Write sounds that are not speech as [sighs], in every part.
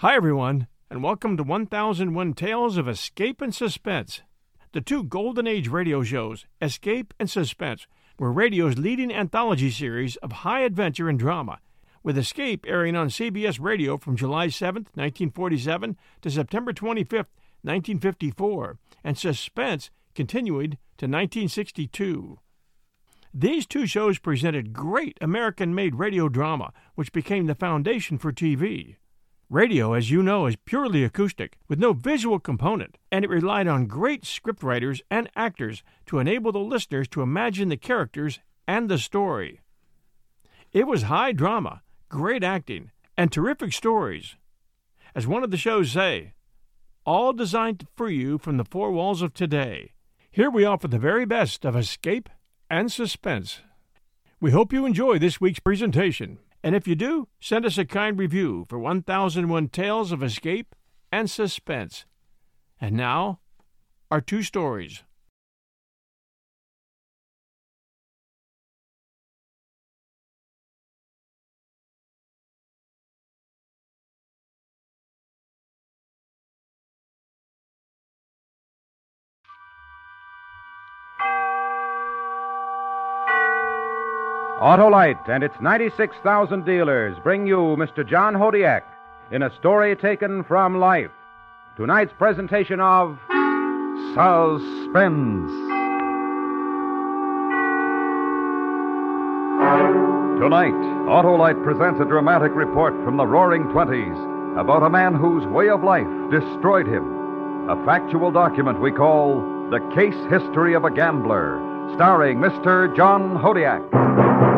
Hi, everyone, and welcome to 1001 Tales of Escape and Suspense, the two Golden Age radio shows, Escape and Suspense, were radio's leading anthology series of high adventure and drama, with Escape airing on CBS Radio from July 7, 1947 to September 25, 1954, and Suspense continuing to 1962. These two shows presented great American made radio drama, which became the foundation for TV. Radio, as you know, is purely acoustic, with no visual component, and it relied on great scriptwriters and actors to enable the listeners to imagine the characters and the story. It was high drama, great acting, and terrific stories. As one of the shows say, all designed to free you from the four walls of today. Here we offer the very best of escape and suspense. We hope you enjoy this week's presentation, and if you do, send us a kind review for 1001 Tales of Escape and Suspense. And now, our two stories. Autolite and its 96,000 dealers bring you Mr. John Hodiak in a story taken from life. Tonight's presentation of Suspense. Tonight, Autolite presents a dramatic report from the Roaring Twenties about a man whose way of life destroyed him. A factual document we call The Case History of a Gambler, starring Mr. John Hodiak.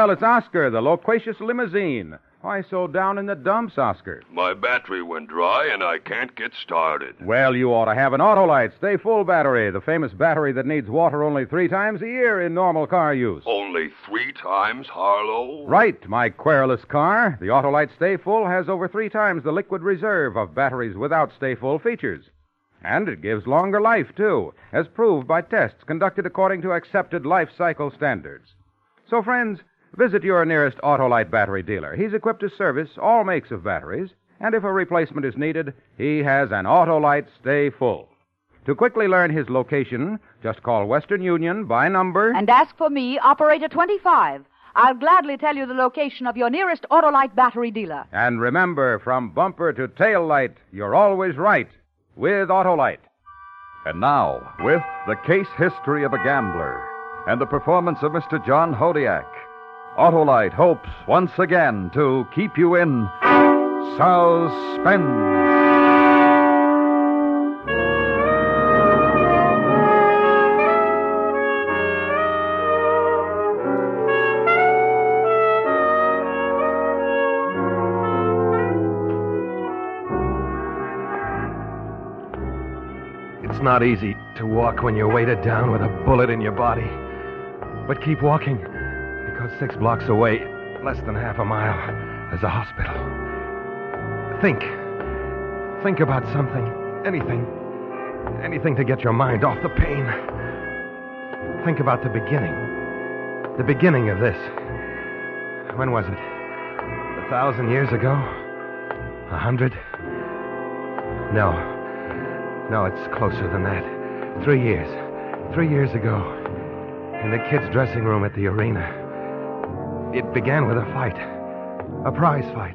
Well, it's Oscar, the loquacious limousine. Why so down in the dumps, Oscar? My battery went dry and I can't get started. Well, you ought to have an Autolite Stay Full battery, the famous battery that needs water only three times a year in normal car use. Only three times, Harlow? Right, my querulous car. The Autolite Stay Full has over three times the liquid reserve of batteries without Stay Full features. And it gives longer life, too, as proved by tests conducted according to accepted life cycle standards. So, friends, visit your nearest Autolite battery dealer. He's equipped to service all makes of batteries, and if a replacement is needed, he has an Autolite Stay Full. To quickly learn his location, just call Western Union by number. And ask for me, Operator 25. I'll gladly tell you the location of your nearest Autolite battery dealer. And remember, from bumper to tail light, you're always right with Autolite. And now, with The Case History of a Gambler and the performance of Mr. John Hodiak, Autolite hopes once again to keep you in suspense. It's not easy to walk when you're weighted down with a bullet in your body. But keep walking, because six blocks away, less than half a mile, is a hospital. Think. Think about something. Anything. Anything to get your mind off the pain. Think about the beginning. The beginning of this. When was it? A thousand years ago? A hundred? No. No, it's closer than that. Three years. Three years ago. In the kids' dressing room at the arena. It began with a fight. A prize fight.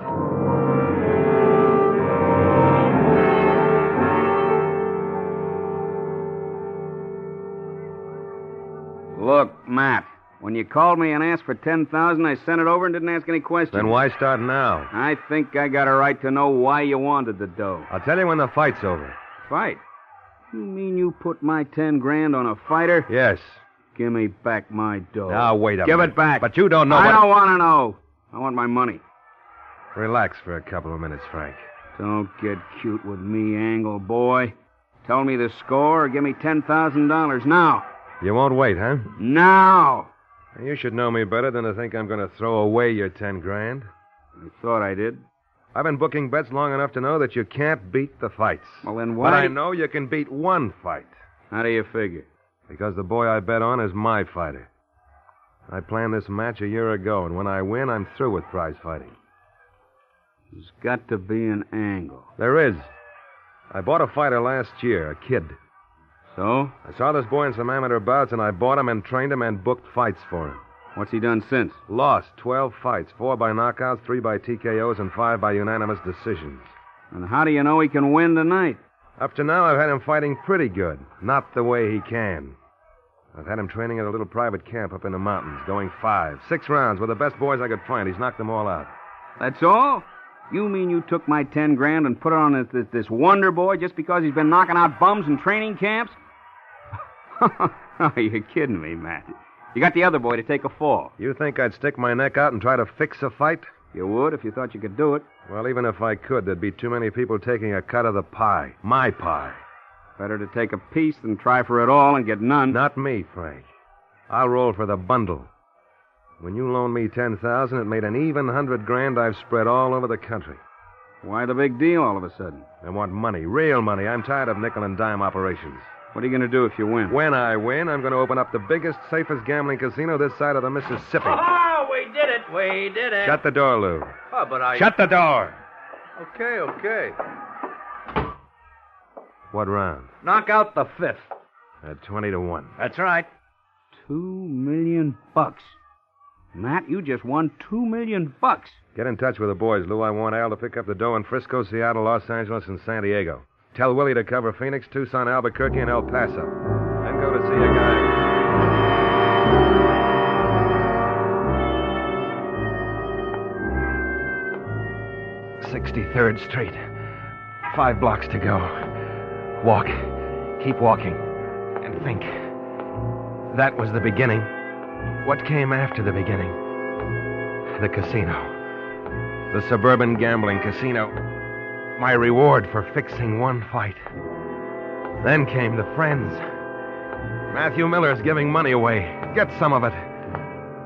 Look, Matt, when you called me and asked for 10000 I sent it over and didn't ask any questions. Then why start now? I think I got a right to know why you wanted the dough. I'll tell you when the fight's over. Fight? You mean you put my 10 grand on a fighter? Yes. Give me back my dough. Now, wait a Give minute. it back. But you don't know I what... don't want to know. I want my money. Relax for a couple of minutes, Frank. Don't get cute with me, Angle boy. Tell me the score or give me $10,000 now. You won't wait, huh? Now! You should know me better than to think I'm going to throw away your ten grand. I thought I did. I've been booking bets long enough to know that you can't beat the fights. Well, then why? But? I know you can beat one fight. How do you figure? Because the boy I bet on is my fighter. I planned this match a year ago, and when I win, I'm through with prize fighting. There's got to be an angle. There is. I bought a fighter last year, a kid. So? I saw this boy in some amateur bouts, and I bought him and trained him and booked fights for him. What's he done since? Lost 12 fights, four by knockouts, three by TKOs, and five by unanimous decisions. And how do you know he can win tonight? Up to now, I've had him fighting pretty good. Not the way he can. I've had him training at a little private camp up in the mountains, going five, six rounds with the best boys I could find. He's knocked them all out. That's all? You mean you took my ten grand and put it on this, this, this wonder boy just because he's been knocking out bums in training camps? [laughs] oh, you're kidding me, Matt. You got the other boy to take a fall. You think I'd stick my neck out and try to fix a fight? You would if you thought you could do it. Well, even if I could, there'd be too many people taking a cut of the pie. My pie. Better to take a piece than try for it all and get none. Not me, Frank. I'll roll for the bundle. When you loaned me ten thousand, it made an even hundred grand I've spread all over the country. Why the big deal all of a sudden? I want money, real money. I'm tired of nickel and dime operations. What are you going to do if you win? When I win, I'm going to open up the biggest, safest gambling casino this side of the Mississippi. We did it. Did it. Shut the door, Lou. Oh, but I. Shut the door. Okay, okay. What round? Knock out the fifth. At 20 to 1. That's right. Two million bucks. Matt, you just won two million bucks. Get in touch with the boys, Lou. I want Al to pick up the dough in Frisco, Seattle, Los Angeles, and San Diego. Tell Willie to cover Phoenix, Tucson, Albuquerque, and El Paso. 63rd Street. Five blocks to go. Walk. Keep walking. And think. That was the beginning. What came after the beginning? The casino. The suburban gambling casino. My reward for fixing one fight. Then came the friends. Matthew Miller's giving money away. Get some of it.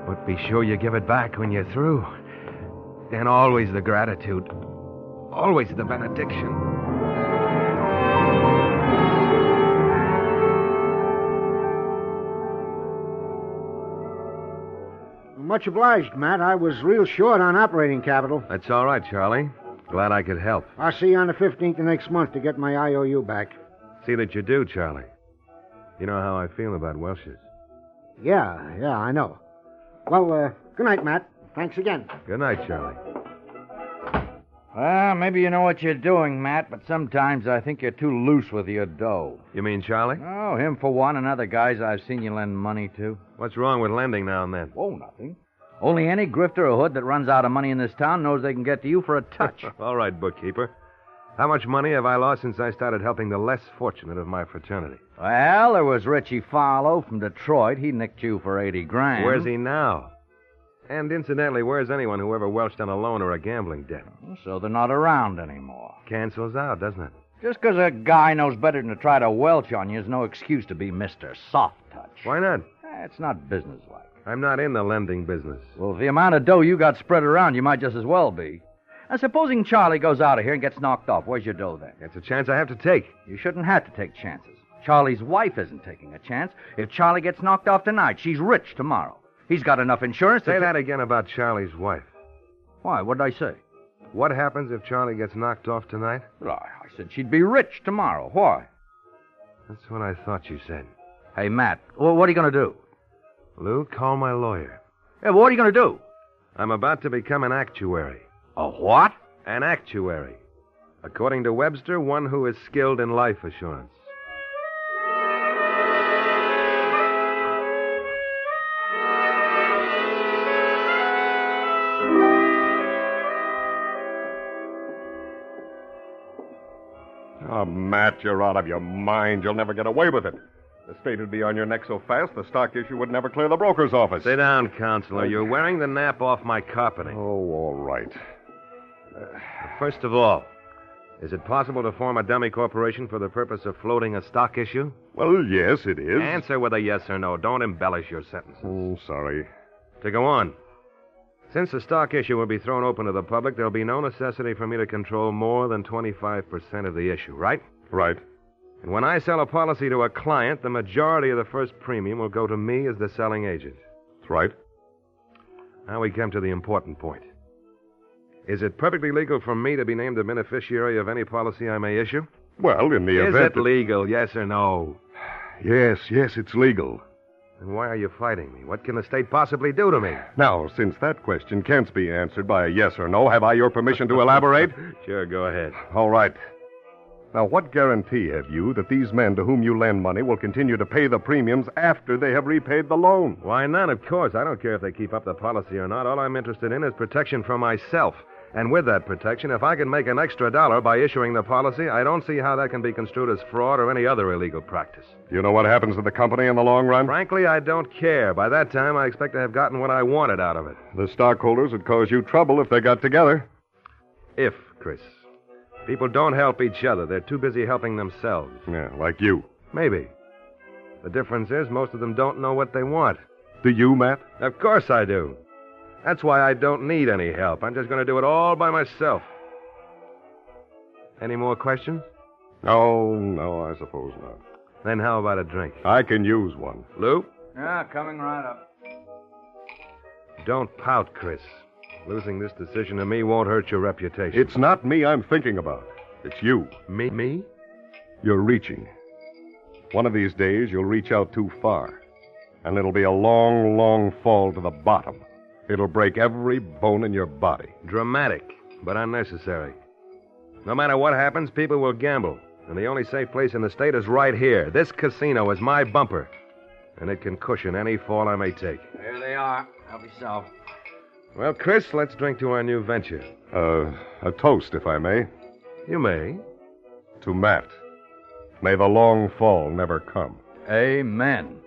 But be sure you give it back when you're through. And always the gratitude. Always the benediction. Much obliged, Matt. I was real short on operating capital. That's all right, Charlie. Glad I could help. I'll see you on the 15th of next month to get my IOU back. See that you do, Charlie. You know how I feel about Welsh's. Yeah, yeah, I know. Well, uh, good night, Matt. Thanks again. Good night, Charlie. Well, maybe you know what you're doing, Matt, but sometimes I think you're too loose with your dough. You mean Charlie? Oh, him for one, and other guys I've seen you lend money to. What's wrong with lending now and then? Oh, nothing. Only any grifter or hood that runs out of money in this town knows they can get to you for a touch. [laughs] all right, bookkeeper. How much money have I lost since I started helping the less fortunate of my fraternity? well, there was Richie Farlow from Detroit. He nicked you for 80 grand. Where's he now? And incidentally, where's anyone who ever welched on a loan or a gambling debt? So they're not around anymore. Cancels out, doesn't it? Just 'cause a guy knows better than to try to welch on you is no excuse to be Mr. Soft Touch. Why not? Eh, It's not businesslike. I'm not in the lending business. Well, the amount of dough you got spread around, you might just as well be. Now, supposing Charlie goes out of here and gets knocked off, where's your dough then? It's a chance I have to take. You shouldn't have to take chances. Charlie's wife isn't taking a chance. If Charlie gets knocked off tonight, she's rich tomorrow. He's got enough insurance to. Say that again about Charlie's wife. Why? What did I say? What happens if Charlie gets knocked off tonight? Well, I I said she'd be rich tomorrow. Why? That's what I thought you said. Hey, Matt, wh- what are you going to do? Lou, call my lawyer. Yeah, what are you going to do? I'm about to become an actuary. A what? An actuary. According to Webster, one who is skilled in life assurance. Oh, Matt, you're out of your mind. You'll never get away with it. The state would be on your neck so fast, the stock issue would never clear the broker's office. Sit down, counselor. You're wearing the nap off my carpeting. Oh, all right. First of all, is it possible to form a dummy corporation for the purpose of floating a stock issue? Well, yes, it is. Answer with a yes or no. Don't embellish your sentences. Oh, sorry. To go on. Since the stock issue will be thrown open to the public, there'll be no necessity for me to control more than 25% of the issue, right? Right. And when I sell a policy to a client, the majority of the first premium will go to me as the selling agent. That's right. Now we come to the important point. Is it perfectly legal for me to be named the beneficiary of any policy I may issue? Well, in the Is event. Is it legal, yes or no? [sighs] Yes, yes, it's legal. And why are you fighting me? What can the state possibly do to me? Now, since that question can't be answered by a yes or no, have I your permission to elaborate? [laughs] sure, go ahead. All right. Now, what guarantee have you that these men to whom you lend money will continue to pay the premiums after they have repaid the loan? Why, none, of course. I don't care if they keep up the policy or not. All I'm interested in is protection for myself. And with that protection, if I can make an extra dollar by issuing the policy, I don't see how that can be construed as fraud or any other illegal practice. Do you know what happens to the company in the long run? Frankly, I don't care. By that time, I expect to have gotten what I wanted out of it. The stockholders would cause you trouble if they got together. If, Chris. People don't help each other. They're too busy helping themselves. Yeah, like you. Maybe. The difference is most of them don't know what they want. Do you, Matt? Of course I do. That's why I don't need any help. I'm just going to do it all by myself. Any more questions? No, no, I suppose not. Then how about a drink? I can use one. Lou? Yeah, coming right up. Don't pout, Chris. Losing this decision to me won't hurt your reputation. It's not me I'm thinking about. It's you. Me? Me? You're reaching. One of these days, you'll reach out too far. And it'll be a long, long fall to the bottom. It'll break every bone in your body. Dramatic, but unnecessary. No matter what happens, people will gamble. And the only safe place in the state is right here. This casino is my bumper. And it can cushion any fall I may take. There they are. Help yourself. Well, Chris, let's drink to our new venture. Uh, a toast, if I may. You may. To Matt. May the long fall never come. Amen.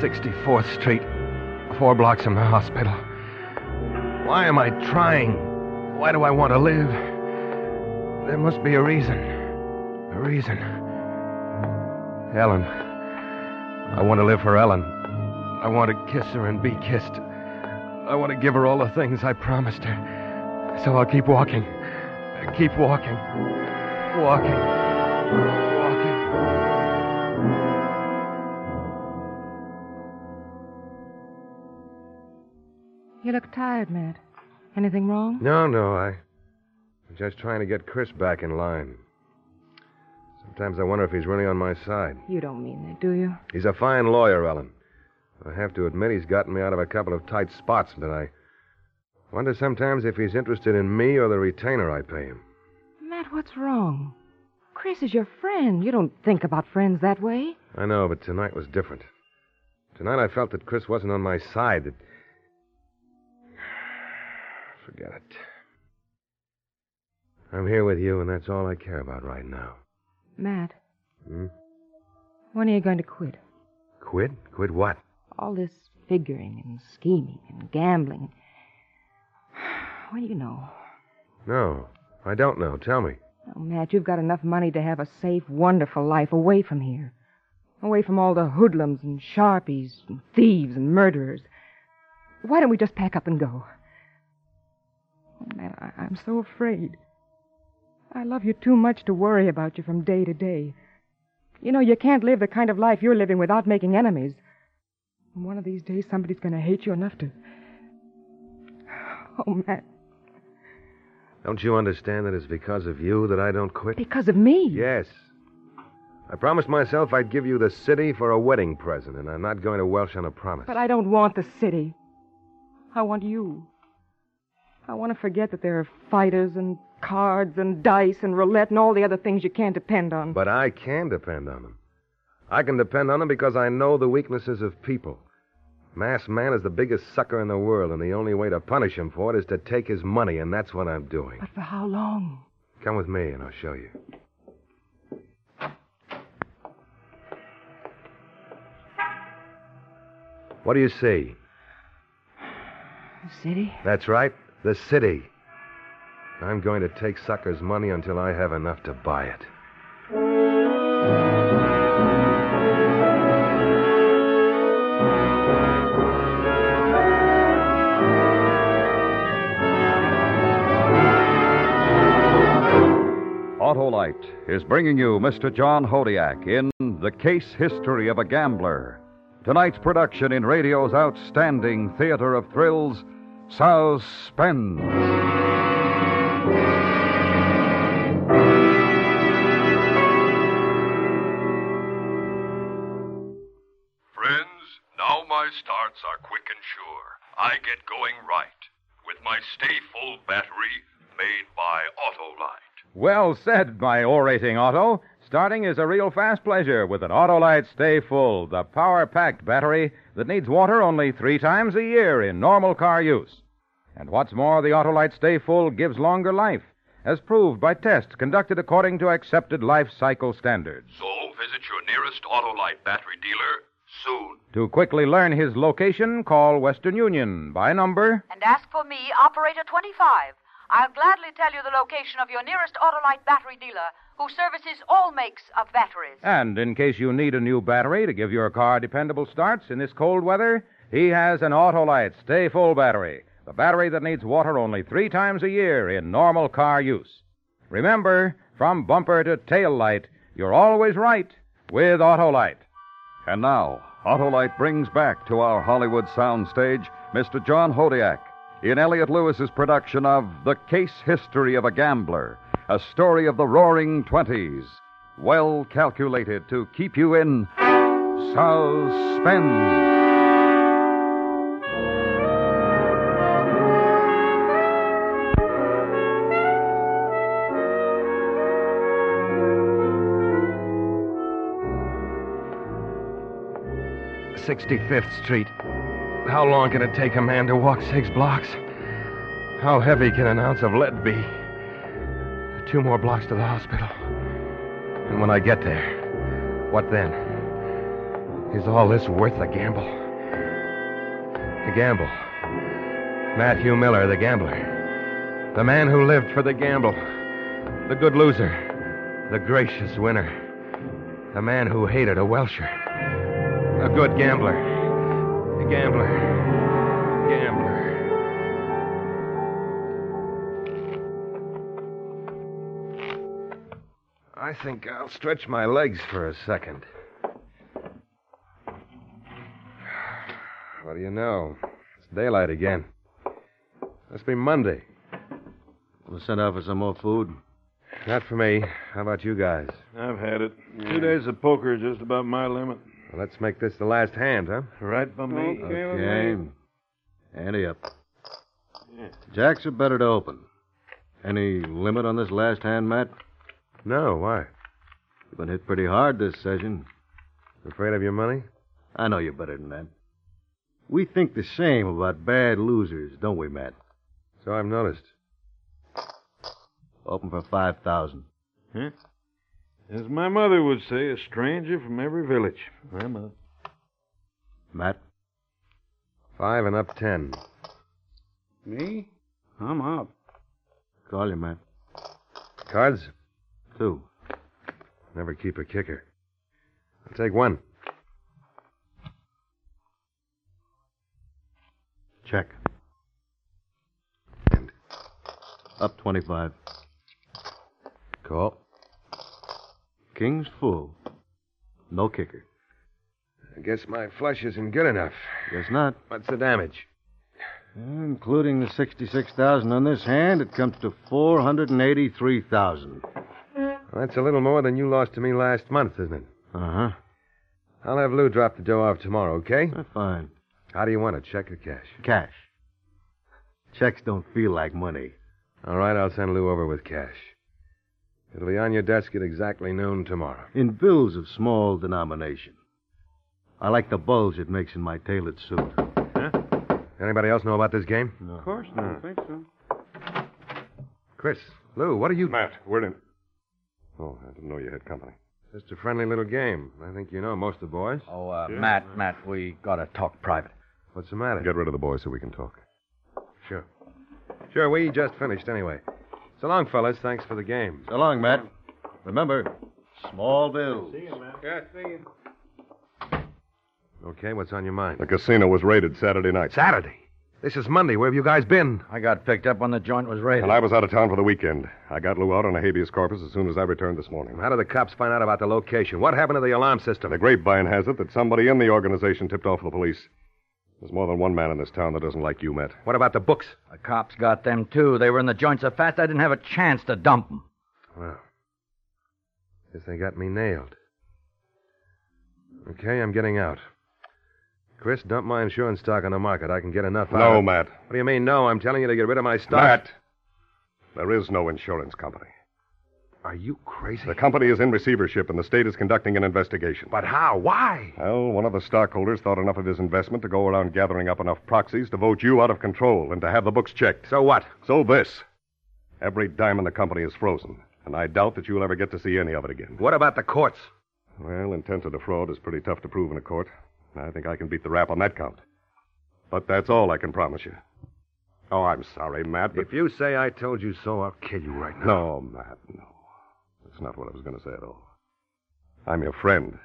Sixty-fourth Street, four blocks from the hospital. Why am I trying? Why do I want to live? There must be a reason. A reason. Ellen. I want to live for Ellen. I want to kiss her and be kissed. I want to give her all the things I promised her. So I'll keep walking. Keep walking. Walking. Walking. You look tired, Matt. Anything wrong? No, no, I. I'm just trying to get Chris back in line. Sometimes I wonder if he's really on my side. You don't mean that, do you? He's a fine lawyer, Ellen. I have to admit he's gotten me out of a couple of tight spots, but I wonder sometimes if he's interested in me or the retainer I pay him. Matt, what's wrong? Chris is your friend. You don't think about friends that way. I know, but tonight was different. Tonight I felt that Chris wasn't on my side, that. Forget it. I'm here with you, and that's all I care about right now. Matt, Hmm? when are you going to quit? Quit? Quit what? All this figuring and scheming and gambling. What do you know? No, I don't know. Tell me. Oh, Matt, you've got enough money to have a safe, wonderful life away from here. Away from all the hoodlums and sharpies and thieves and murderers. Why don't we just pack up and go? I'm so afraid. I love you too much to worry about you from day to day. You know, you can't live the kind of life you're living without making enemies. One of these days, somebody's going to hate you enough to. [sighs] Oh, Matt, Don't you understand that it's because of you that I don't quit? because of me. Yes. I promised myself I'd give you the city for a wedding present, and I'm not going to welch on a promise. But I don't want the city. I want you. I want to forget that there are fighters and cards and dice and roulette and all the other things you can't depend on. But I can depend on them. I can depend on them because I know the weaknesses of people. Mass Man is the biggest sucker in the world, and the only way to punish him for it is to take his money, and that's what I'm doing. But for how long? Come with me, and I'll show you. What do you see? The city? That's right, the city. I'm going to take Sucker's money until I have enough to buy it. Autolite is bringing you Mr. John Hodiak in The Case History of a Gambler. Tonight's production in radio's outstanding theater of thrills, Suspense. Friends, now my starts are quick and sure. I get going right with my Stay Full battery made by Autolite. Well said, my orating Otto. Starting is a real fast pleasure with an Autolite Stay Full, the power packed battery that needs water only three times a year in normal car use. And what's more, the Autolite Stay Full gives longer life, as proved by tests conducted according to accepted life cycle standards. So visit your nearest Autolite battery dealer soon. To quickly learn his location, call Western Union by number. And ask for me, Operator 25. I'll gladly tell you the location of your nearest Autolite battery dealer who services all makes of batteries. And in case you need a new battery to give your car dependable starts in this cold weather, he has an Autolite Stay Full battery, the battery that needs water only three times a year in normal car use. Remember, from bumper to tail light, you're always right with Autolite. And now, Autolite brings back to our Hollywood soundstage Mr. John Hodiak in Elliott Lewis's production of The Case History of a Gambler, a story of the roaring twenties, well calculated to keep you in suspense. Sixty-fifth Street. How long can it take a man to walk six blocks? How heavy can an ounce of lead be? Two more blocks to the hospital. And when I get there, what then? Is all this worth the gamble? The gamble. Matthew Miller, the gambler. The man who lived for the gamble. The good loser. The gracious winner. The man who hated a Welsher. A good gambler. A gambler. Gambler. I think I'll stretch my legs for a second. What do you know? It's daylight again. Must be Monday. We'll send out for some more food. Not for me. How about you guys? I've had it. Two days of poker is just about my limit. Well, let's make this the last hand, huh? Right by me. Okay. Ante up. Jacks are better to open. Any limit on this last hand, Matt? No, why? You've been hit pretty hard this session. Afraid of your money? I know you're better than that. We think the same about bad losers, don't we, Matt? So I've noticed. Open for 5000 Huh? As my mother would say, a stranger from every village. I'm up. Matt? Five and up ten. Me? I'm up. Call you, Matt. Cards? Two. Never keep a kicker. I'll take one. Check. Up 25. Call. King's full. No kicker. I guess my flush isn't good enough. Guess not. What's the damage? Including the 66000 on this hand, it comes to 483000 Well, that's a little more than you lost to me last month, isn't it? Uh-huh. I'll have Lou drop the dough off tomorrow, okay? That's fine. How do you want it, check or cash? Cash. Checks don't feel like money. All right, I'll send Lou over with cash. It'll be on your desk at exactly noon tomorrow. In bills of small denomination. I like the bulge it makes in my tailored suit. Huh? Anybody else know about this game? No. Of course not. I think so. Chris, Lou, what are you. Matt, we're in. Oh, I didn't know you had company. Just a friendly little game. I think you know most of the boys. Oh, uh, Matt, Matt, we gotta talk private. What's the matter? Get rid of the boys so we can talk. Sure. Sure, we just finished anyway. So long, fellas. Thanks for the game. So long, Matt. Remember, small bills. Yeah, see you. Okay, what's on your mind? The casino was raided Saturday night. Saturday? This is Monday. Where have you guys been? I got picked up when the joint was raided. And I was out of town for the weekend. I got Lou out on a habeas corpus as soon as I returned this morning. How did the cops find out about the location? What happened to the alarm system? The grapevine has it that somebody in the organization tipped off the police. There's more than one man in this town that doesn't like you, Matt. What about the books? The cops got them, too. They were in the joint so fast I didn't have a chance to dump them. Well, guess they got me nailed. Okay, I'm getting out. Chris, dump my insurance stock on the market. I can get enough out No, of- Matt. What do you mean, no? I'm telling you to get rid of my stock. Matt! There is no insurance company. Are you crazy? The company is in receivership, and the state is conducting an investigation. But how? Why? Well, one of the stockholders thought enough of his investment to go around gathering up enough proxies to vote you out of control and to have the books checked. So what? So this. Every dime in the company is frozen, and I doubt that you'll ever get to see any of it again. What about the courts? Well, intent to defraud is pretty tough to prove in a court. I think I can beat the rap on that count. But that's all I can promise you. Oh, I'm sorry, Matt, but... If you say I told you so, I'll kill you right now. No, Matt, no. That's not what I was going to say at all. I'm your friend.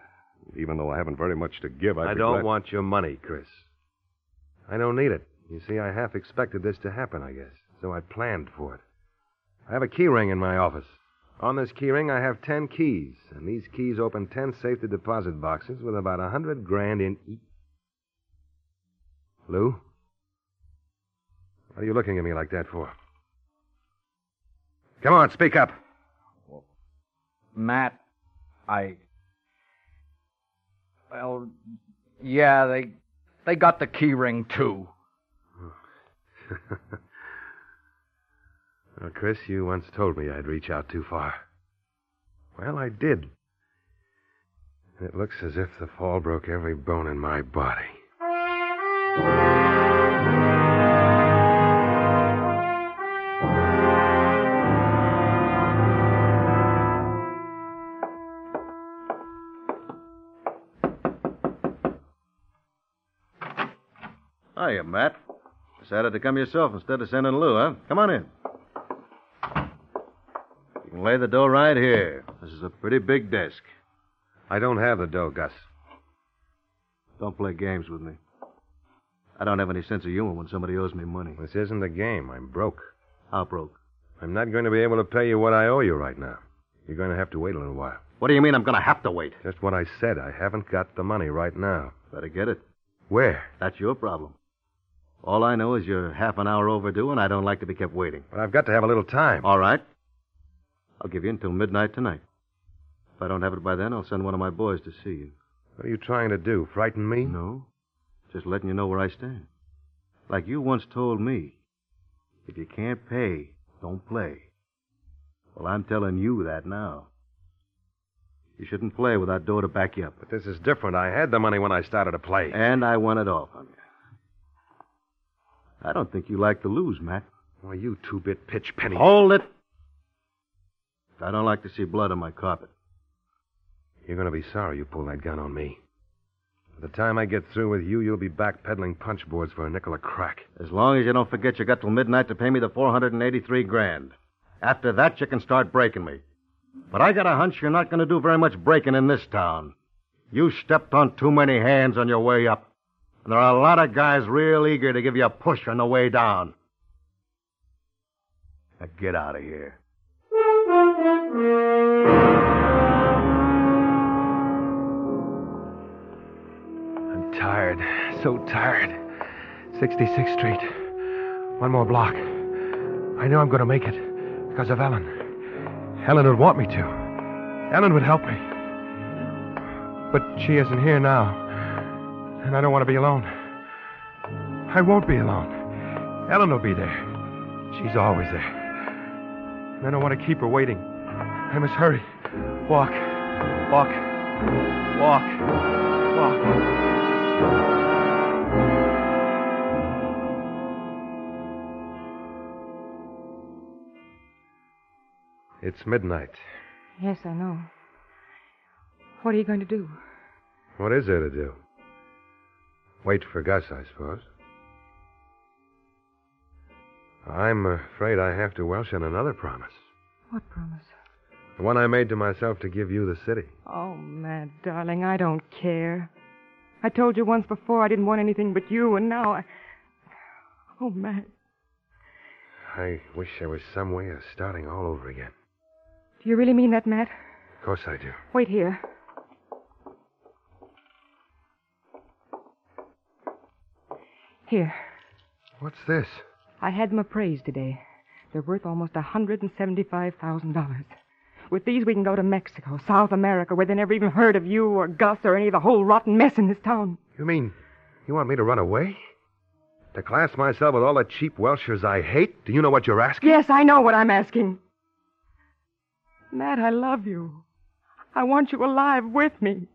Even though I haven't very much to give, I'd I don't glad- want your money, Chris. I don't need it. You see, I half expected this to happen, I guess. So I planned for it. I have a key ring in my office. On this key ring, I have ten keys, and these keys open ten safety deposit boxes with about a hundred grand in each. Lou? What are you looking at me like that for? Come on, speak up. Matt, I. Well, yeah, they they got the key ring too. [laughs] Well, Chris, you once told me I'd reach out too far. Well, I did. And it looks as if the fall broke every bone in my body. Hiya, Matt. Decided to come yourself instead of sending Lou, huh? Come on in. Can lay the dough right here. This is a pretty big desk. I don't have the dough, Gus. Don't play games with me. I don't have any sense of humor when somebody owes me money. This isn't a game. I'm broke. How broke? I'm not going to be able to pay you what I owe you right now. You're going to have to wait a little while. What do you mean I'm going to have to wait? Just what I said. I haven't got the money right now. Better get it. Where? That's your problem. All I know is you're half an hour overdue, and I don't like to be kept waiting. But I've got to have a little time. All right. I'll give you until midnight tonight. If I don't have it by then, I'll send one of my boys to see you. What are you trying to do? Frighten me? No. Just letting you know where I stand. Like you once told me, if you can't pay, don't play. Well, I'm telling you that now. You shouldn't play without dough to back you up. But this is different. I had the money when I started to play. And I won it all on you. I don't think you like to lose, Matt. Well, you two-bit pitch penny. Hold it. I don't like to see blood on my carpet. You're going to be sorry you pulled that gun on me. By the time I get through with you, you'll be back peddling punch boards for a nickel a crack. As long as you don't forget you got till midnight to pay me the 483 grand. After that, you can start breaking me. But I got a hunch you're not going to do very much breaking in this town. You stepped on too many hands on your way up. And there are a lot of guys real eager to give you a push on the way down. Now get out of here. Tired. So tired. 66th Street. One more block. I know I'm going to make it because of Ellen. Ellen would want me to. Ellen would help me. But she isn't here now. And I don't want to be alone. I won't be alone. Ellen will be there. She's always there. And I don't want to keep her waiting. I must hurry. Walk. Walk. Walk. Walk. It's midnight. Yes, I know. What are you going to do? What is there to do? Wait for Gus, I suppose. I'm afraid I have to welsh on another promise. What promise? The one I made to myself to give you the city. Oh, Matt, darling, I don't care. I told you once before I didn't want anything but you, and now I. Oh, Matt. I wish there was some way of starting all over again. Do you really mean that, Matt? Of course I do. Wait here. Here. What's this? I had them appraised today. They're worth almost a $175,000. With these, we can go to Mexico, South America, where they never even heard of you or Gus or any of the whole rotten mess in this town. You mean you want me to run away? To class myself with all the cheap Welshers I hate? Do you know what you're asking? Yes, I know what I'm asking. Matt, I love you. I want you alive with me.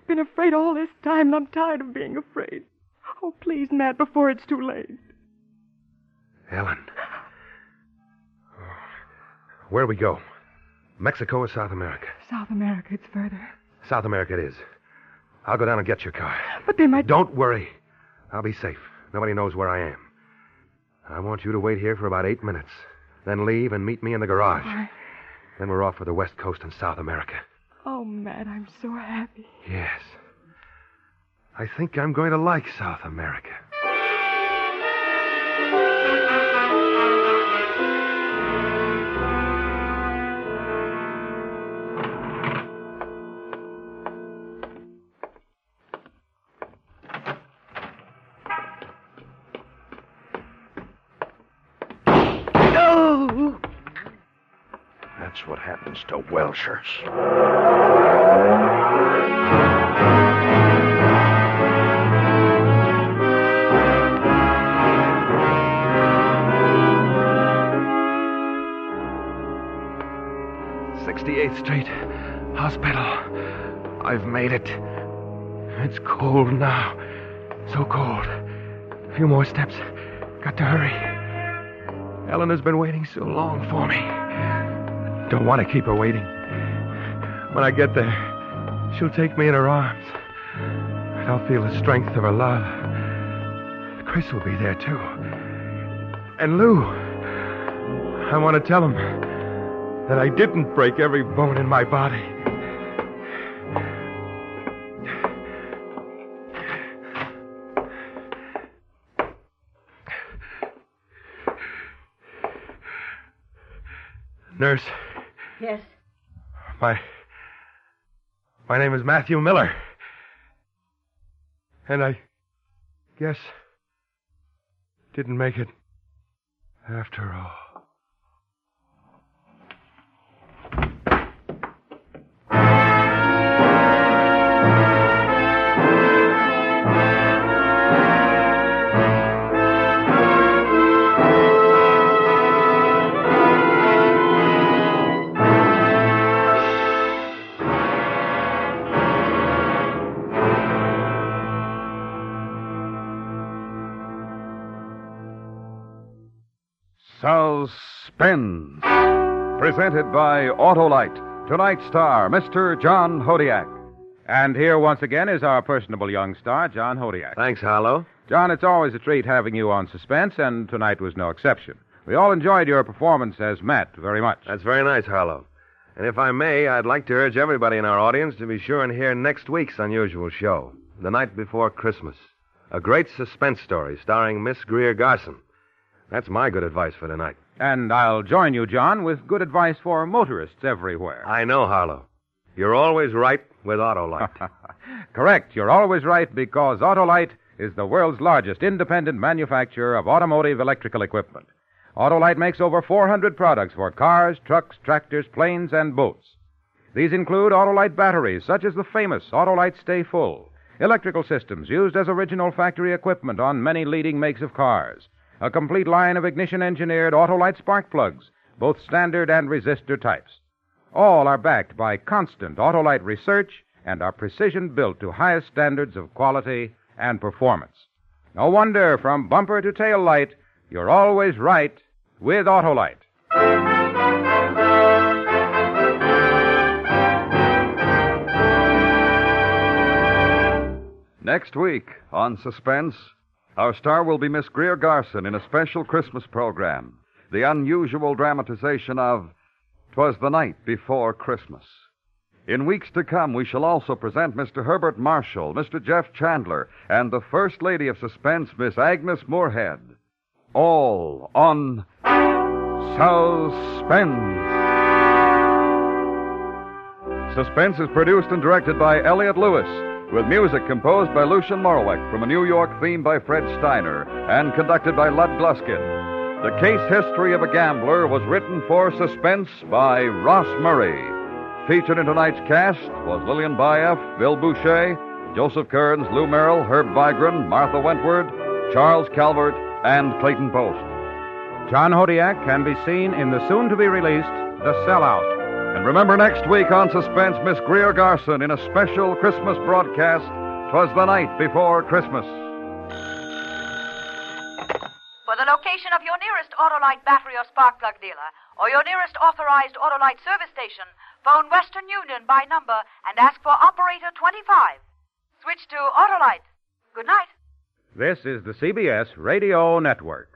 I've been afraid all this time, and I'm tired of being afraid. Oh, please, Matt, before it's too late. Ellen. Oh, where do we go? Mexico or South America? South America, it's further. South America it is. I'll go down and get your car. But they might. Don't worry. I'll be safe. Nobody knows where I am. I want you to wait here for about eight minutes. Then leave and meet me in the garage. I... Then we're off for the West Coast and South America. Oh, Matt, I'm so happy. Yes. I think I'm going to like South America. To Welshers. Sixty-eighth Street Hospital. I've made it. It's cold now. So cold. A few more steps. Got to hurry. Eleanor's been waiting so long for me. Don't want to keep her waiting. When I get there, she'll take me in her arms. And I'll feel the strength of her love. Chris will be there, too. And Lou. I want to tell him that I didn't break every bone in my body. Nurse, Yes. my my name is Matthew Miller. And I guess didn't make it after all. Suspense. Presented by Autolite. Tonight's star, Mr. John Hodiak. And here once again is our personable young star, John Hodiak. Thanks, Harlow. John, it's always a treat having you on Suspense, and tonight was no exception. We all enjoyed your performance as Matt very much. That's very nice, Harlow. And if I may, I'd like to urge everybody in our audience to be sure and hear next week's unusual show, The Night Before Christmas. A great suspense story starring Miss Greer Garson. That's my good advice for tonight. And I'll join you, John, with good advice for motorists everywhere. I know, Harlow. You're always right with Autolite. [laughs] Correct. You're always right because Autolite is the world's largest independent manufacturer of automotive electrical equipment. Autolite makes over 400 products for cars, trucks, tractors, planes, and boats. These include Autolite batteries, such as the famous Autolite Stay Full, electrical systems used as original factory equipment on many leading makes of cars, a complete line of ignition engineered Autolite spark plugs, both standard and resistor types. All are backed by constant Autolite research and are precision built to highest standards of quality and performance. No wonder from bumper to tail light, you're always right with Autolite. Next week on Suspense, our star will be Miss Greer Garson in a special Christmas program, the unusual dramatization of "'Twas the Night Before Christmas." In weeks to come, we shall also present Mr. Herbert Marshall, Mr. Jeff Chandler, and the First Lady of Suspense, Miss Agnes Moorehead. All on Suspense. Suspense is produced and directed by Elliott Lewis, with music composed by Lucien Moraweck from a New York theme by Fred Steiner and conducted by Lud Gluskin. The case history of a gambler was written for Suspense by Ross Murray. Featured in tonight's cast was Lillian Buyeff, Bill Bouchey, Joseph Kearns, Lou Merrill, Herb Vigran, Martha Wentworth, Charles Calvert, and Clayton Post. John Hodiak can be seen in the soon to be released The Sellout. And remember next week on Suspense, Miss Greer Garson in a special Christmas broadcast, Twas the Night Before Christmas. For the location of your nearest Autolite battery or spark plug dealer, or your nearest authorized Autolite service station, phone Western Union by number and ask for operator 25. Switch to Autolite. Good night. This is the CBS Radio Network.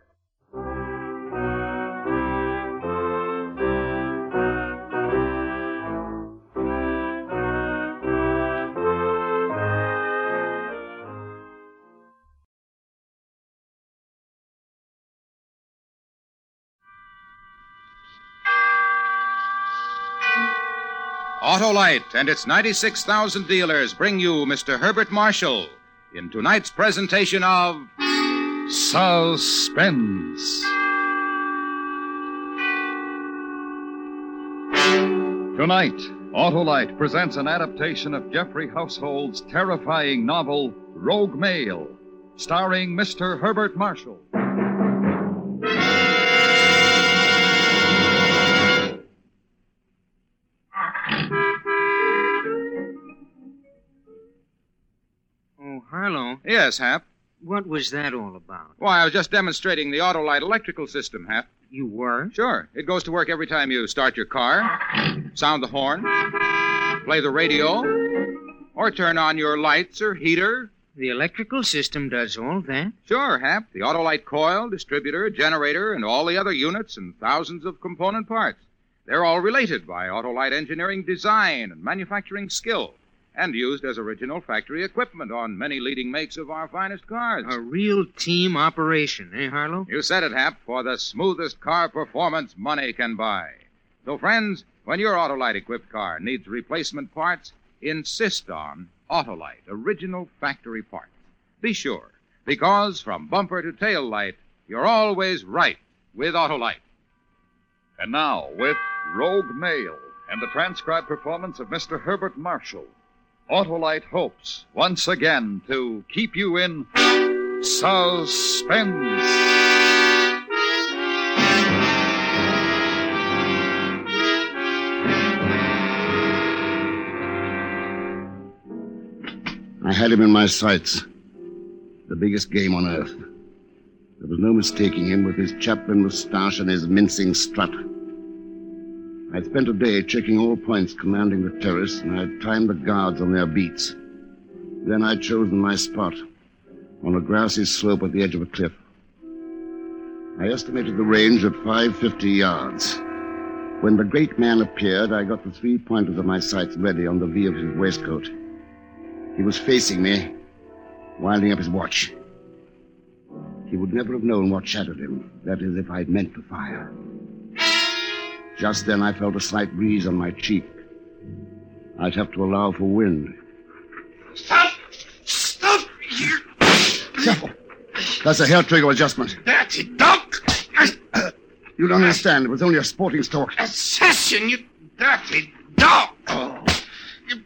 Autolite and its 96,000 dealers bring you Mr. Herbert Marshall in tonight's presentation of Suspense. Tonight, Autolite presents an adaptation of Geoffrey Household's terrifying novel, Rogue Male, starring Mr. Herbert Marshall. Yes, Hap. what was that all about? Why, I was just demonstrating the Autolite electrical system, Hap. You were? Sure. It goes to work every time you start your car, sound the horn, play the radio, or turn on your lights or heater. The electrical system does all that? Sure, Hap. The Autolite coil, distributor, generator, and all the other units and thousands of component parts. They're all related by Autolite engineering design and manufacturing skill, and used as original factory equipment on many leading makes of our finest cars. A real team operation, eh, Harlow? You said it, Hap, for the smoothest car performance money can buy. So, friends, when your Autolite equipped car needs replacement parts, insist on Autolite original factory parts. Be sure, because from bumper to tail light, you're always right with Autolite. And now, with Rogue Male and the transcribed performance of Mr. Herbert Marshall, Autolite hopes once again to keep you in suspense. I had him in my sights. The biggest game on earth. There was no mistaking him with his Chaplin moustache and his mincing strut. I'd spent a day checking all points commanding the terrace, and I'd timed the guards on their beats. Then I'd chosen my spot, on a grassy slope at the edge of a cliff. I estimated the range at 550 yards. When the great man appeared, I got the three pointers of my sights ready on the V of his waistcoat. He was facing me, winding up his watch. He would never have known what shadowed him. That is, if I'd meant to fire. Just then, I felt a slight breeze on my cheek. I'd have to allow for wind. Stop! Stop! You Careful. That's a hair trigger adjustment. dirty dog! You don't understand. It was only a sporting stalk. Assassin, you dirty dog! You...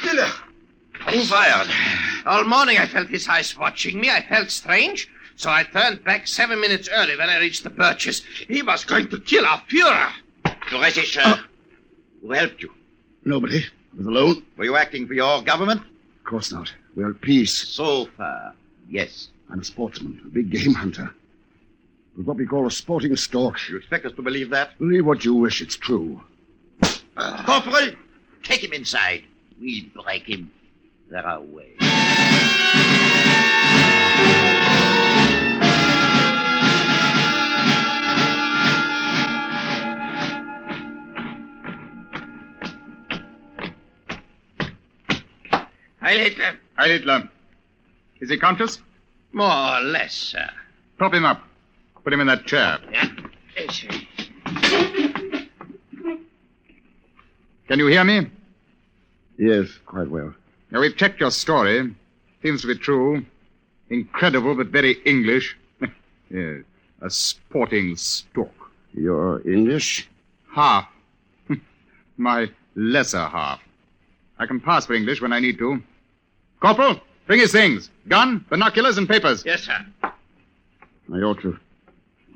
Killer! Who fired? All morning I felt his eyes watching me. I felt strange. So I turned back seven minutes early when I reached the birches. He was going to kill our Fuhrer. Your message, sir. Oh. Who helped you? Nobody. I was alone. Were you acting for your government? Of course not. We're at peace. So far, yes. I'm a sportsman, a big game hunter. It what we call a sporting stalk. You expect us to believe that? Believe what you wish. It's true. Corporal, take him inside. We'll break him. There are ways. Heil Hitler. Heil Hitler. Is he conscious? More or less, sir. Prop him up. Put him in that chair. Yes, sir. Can you hear me? Yes, quite well. Now, we've checked your story. Seems to be true. Incredible, but very English. [laughs] yes. A sporting stork. You're English? Half. [laughs] My lesser half. I can pass for English when I need to. Corporal, bring his things. Gun, binoculars, and papers. Yes, sir. I ought to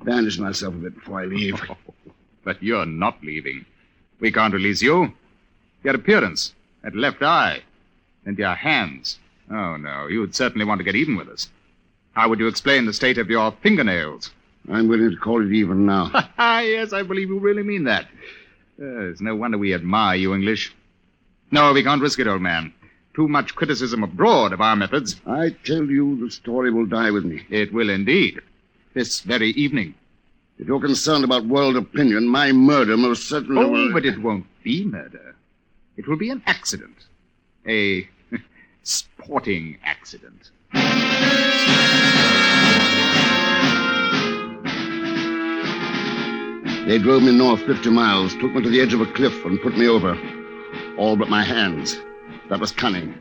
bandage myself a bit before I leave. [laughs] But you're not leaving. We can't release you. Your appearance, that left eye, and your hands. Oh, no, you'd certainly want to get even with us. How would you explain the state of your fingernails? I'm willing to call it even now. [laughs] yes, I believe you really mean that. Uh, it's no wonder we admire you English. No, we can't risk it, old man. Too much criticism abroad of our methods. I tell you, the story will die with me. It will indeed. This very evening. If you're concerned about world opinion, my murder most certainly Oh, will. but it won't be murder. It will be an accident. A [laughs] sporting accident. They drove me north 50 miles, took me to the edge of a cliff, and put me over. All but my hands. That was cunning.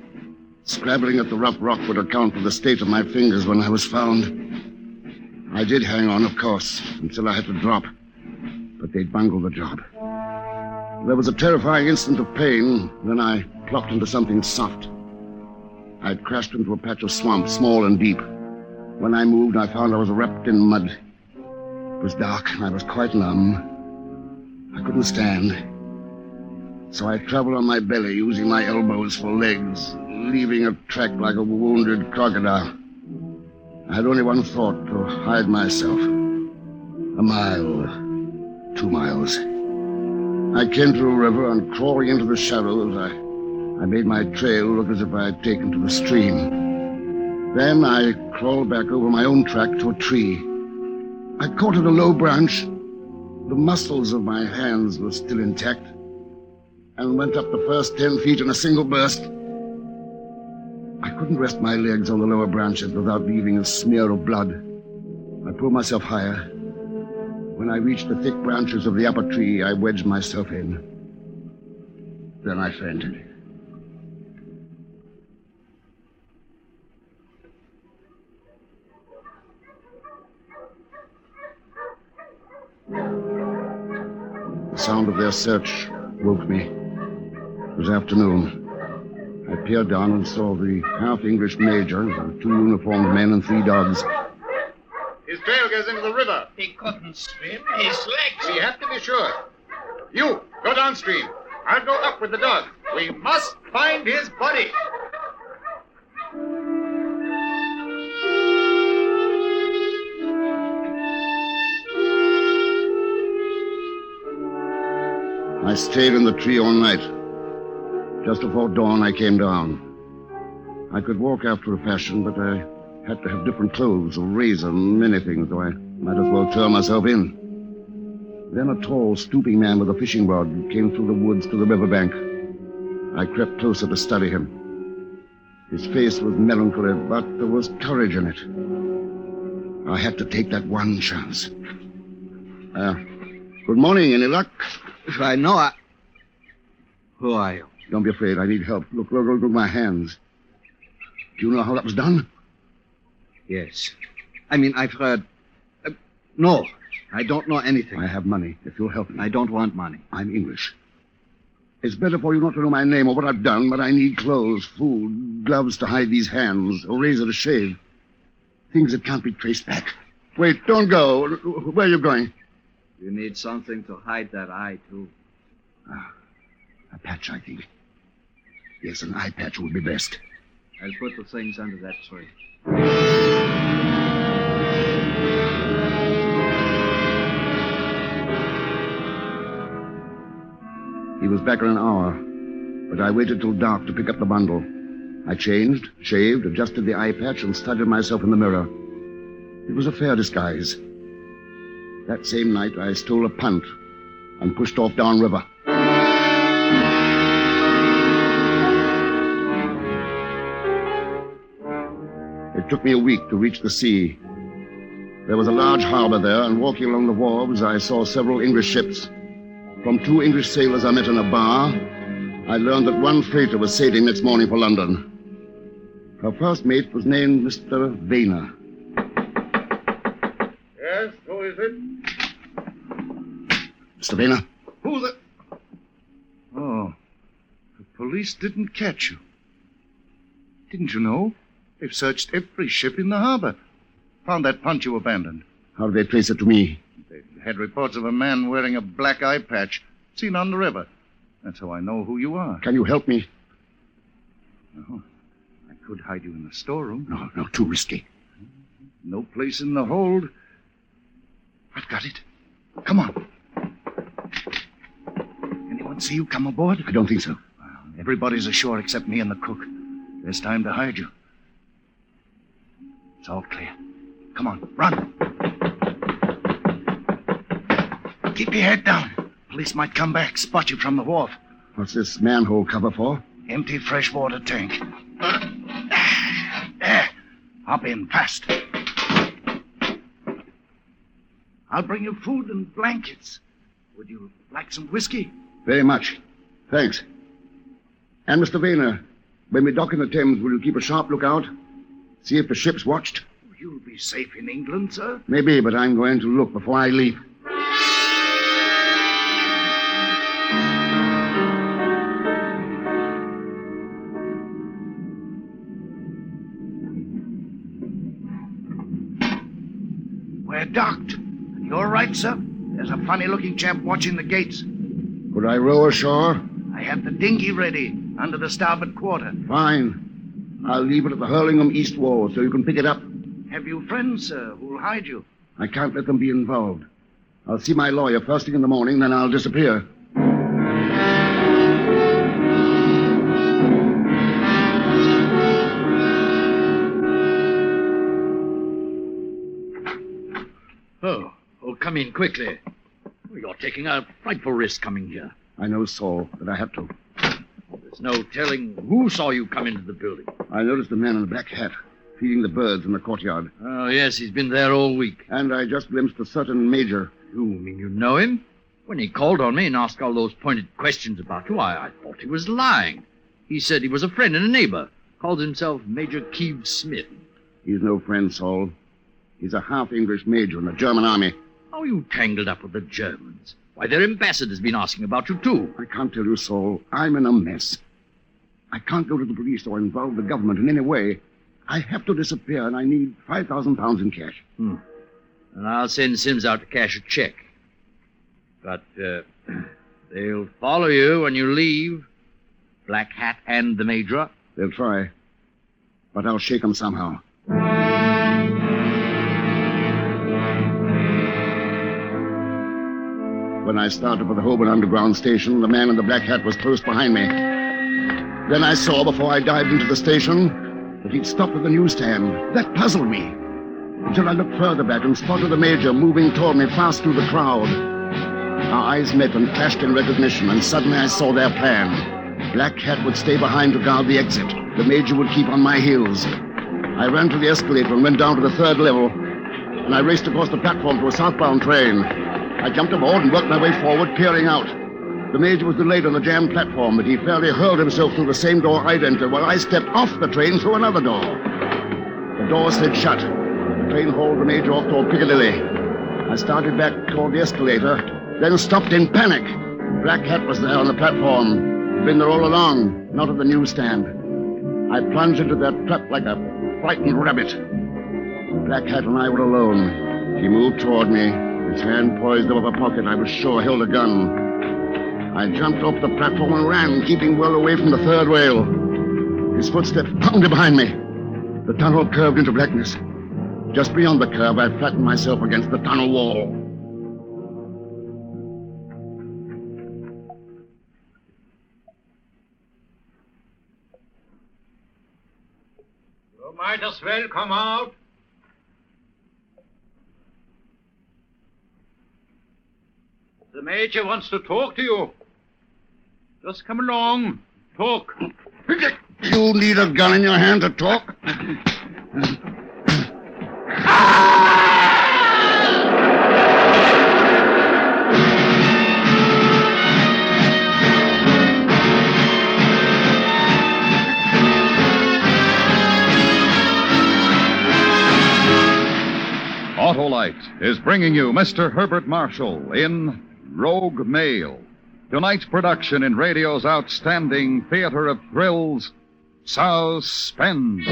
Scrabbling at the rough rock would account for the state of my fingers when I was found. I did hang on, of course, until I had to drop. But they'd bungled the job. There was a terrifying instant of pain, then I plopped into something soft. I'd crashed into a patch of swamp, small and deep. When I moved, I found I was wrapped in mud. It was dark, and I was quite numb. I couldn't stand. So I traveled on my belly, using my elbows for legs, leaving a track like a wounded crocodile. I had only one thought to hide myself. A mile, two miles. I came to a river and crawling into the shallows, I, I made my trail look as if I had taken to the stream. Then I crawled back over my own track to a tree. I caught at a low branch. The muscles of my hands were still intact and went up the first ten feet in a single burst. I couldn't rest my legs on the lower branches without leaving a smear of blood. I pulled myself higher. When I reached the thick branches of the upper tree, I wedged myself in. Then I fainted. The sound of their search woke me. It was afternoon. I peered down and saw the half English major, and two uniformed men, and three dogs. His trail goes into the river. He couldn't swim. His legs. We have to be sure. You, go downstream. I'll go up with the dog. We must find his body. I stayed in the tree all night. Just before dawn, I came down. I could walk after a fashion, but I had to have different clothes, a razor, many things, so I might as well turn myself in. Then a tall, stooping man with a fishing rod came through the woods to the riverbank. I crept closer to study him. His face was melancholy, but there was courage in it. I had to take that one chance. Uh, good morning. Any luck? If I know I. Who are you? Don't be afraid. I need help. Look, look, look, look at my hands. Do you know how that was done? Yes. I mean, I've heard. Uh, no, I don't know anything. I have money, if you'll help me. I don't want money. I'm English. It's better for you not to know my name or what I've done, but I need clothes, food, gloves to hide these hands, a razor to shave. Things that can't be traced back. Wait, don't go. Where are you going? You need something to hide that eye, too. Ah, a patch, I think. Yes, an eye patch would be best. I'll put the things under that tree. He was back in an hour, but I waited till dark to pick up the bundle. I changed, shaved, adjusted the eye patch, and studied myself in the mirror. It was a fair disguise. That same night, I stole a punt and pushed off downriver. It took me a week to reach the sea. There was a large harbor there, and walking along the wharves, I saw several English ships. From two English sailors I met in a bar, I learned that one freighter was sailing next morning for London. Her first mate was named Mr. Vayner. Yes, who is it? Mr. Vayner? Who the. Oh, the police didn't catch you. Didn't you know? They've searched every ship in the harbor. Found that punch you abandoned. How did they trace it to me? They had reports of a man wearing a black eye patch seen on the river. That's how I know who you are. Can you help me? No. I could hide you in the storeroom. No, no, too risky. No place in the hold. I've got it. Come on. Anyone see you come aboard? I don't think so. Everybody's ashore except me and the cook. There's time to hide you. It's all clear. Come on, run. Keep your head down. Police might come back, spot you from the wharf. What's this manhole cover for? Empty freshwater tank. There. Hop in fast. I'll bring you food and blankets. Would you like some whiskey? Very much. Thanks. And, Mr. Vayner, when we dock in the Thames, will you keep a sharp lookout? See if the ship's watched? Oh, you'll be safe in England, sir. Maybe, but I'm going to look before I leave. We're docked. You're right, sir. There's a funny looking chap watching the gates. Could I row ashore? I have the dinghy ready under the starboard quarter. Fine. I'll leave it at the Hurlingham East Wall so you can pick it up. Have you friends, sir, who'll hide you? I can't let them be involved. I'll see my lawyer first thing in the morning, then I'll disappear. Oh, oh, come in quickly. Oh, you're taking a frightful risk coming here. I know Saul, but I have to. There's no telling who saw you come into the building. I noticed a man in a black hat feeding the birds in the courtyard. Oh, yes, he's been there all week. And I just glimpsed a certain major. You mean you know him? When he called on me and asked all those pointed questions about you, I, I thought he was lying. He said he was a friend and a neighbor. Calls himself Major Keeve Smith. He's no friend, Saul. He's a half English major in the German army. How are you tangled up with the Germans? Why, their ambassador's been asking about you, too. I can't tell you, Saul. I'm in a mess. I can't go to the police or involve the government in any way. I have to disappear, and I need 5,000 pounds in cash. Hmm. And I'll send Sims out to cash a check. But uh, [clears throat] they'll follow you when you leave. Black Hat and the Major. They'll try. But I'll shake 'em somehow. When I started for the Holborn Underground Station, the man in the black hat was close behind me. Then I saw, before I dived into the station, that he'd stopped at the newsstand. That puzzled me. Until I looked further back and spotted the Major moving toward me fast through the crowd. Our eyes met and clashed in recognition, and suddenly I saw their plan. Black Hat would stay behind to guard the exit. The Major would keep on my heels. I ran to the escalator and went down to the third level. And I raced across the platform to a southbound train. I jumped aboard and worked my way forward, peering out. The Major was delayed on the jammed platform, but he fairly hurled himself through the same door I'd entered while I stepped off the train through another door. The door slid shut. The train hauled the Major off toward Piccadilly. I started back toward the escalator, then stopped in panic. Black Hat was there on the platform. Been there all along, not at the newsstand. I plunged into that trap like a frightened rabbit. Black Hat and I were alone. He moved toward me, his hand poised above a pocket I was sure held a gun. I jumped off the platform and ran, keeping well away from the third rail. His footsteps pounded behind me. The tunnel curved into blackness. Just beyond the curve, I flattened myself against the tunnel wall. You might as well come out. The Major wants to talk to you. Just come along. Talk. You need a gun in your hand to talk? Autolite is bringing you Mr. Herbert Marshall in Rogue Male. Tonight's production in radio's outstanding theater of thrills, Suspense.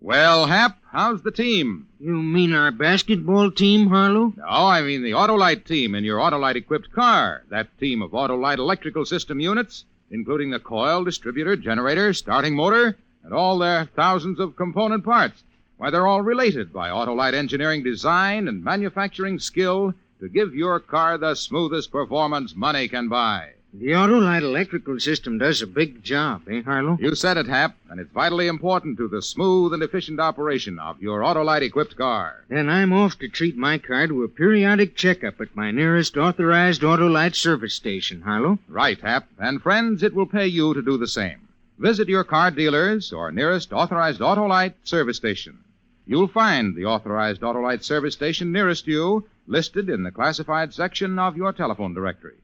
Well, Hap, how's the team? You mean our basketball team, Harlow? No, I mean the Autolite team in your Autolite equipped car. That team of Autolite electrical system units, including the coil, distributor, generator, starting motor, and all their thousands of component parts. Why, they're all related by Autolite engineering design and manufacturing skill to give your car the smoothest performance money can buy. The Autolite electrical system does a big job, eh, Harlow? You said it, Hap, and it's vitally important to the smooth and efficient operation of your Autolite equipped car. Then I'm off to treat my car to a periodic checkup at my nearest authorized Autolite service station, Harlow. Right, Hap. And friends, it will pay you to do the same. Visit your car dealers or nearest authorized Autolite service station. You'll find the authorized Autolite service station nearest you listed in the classified section of your telephone directory.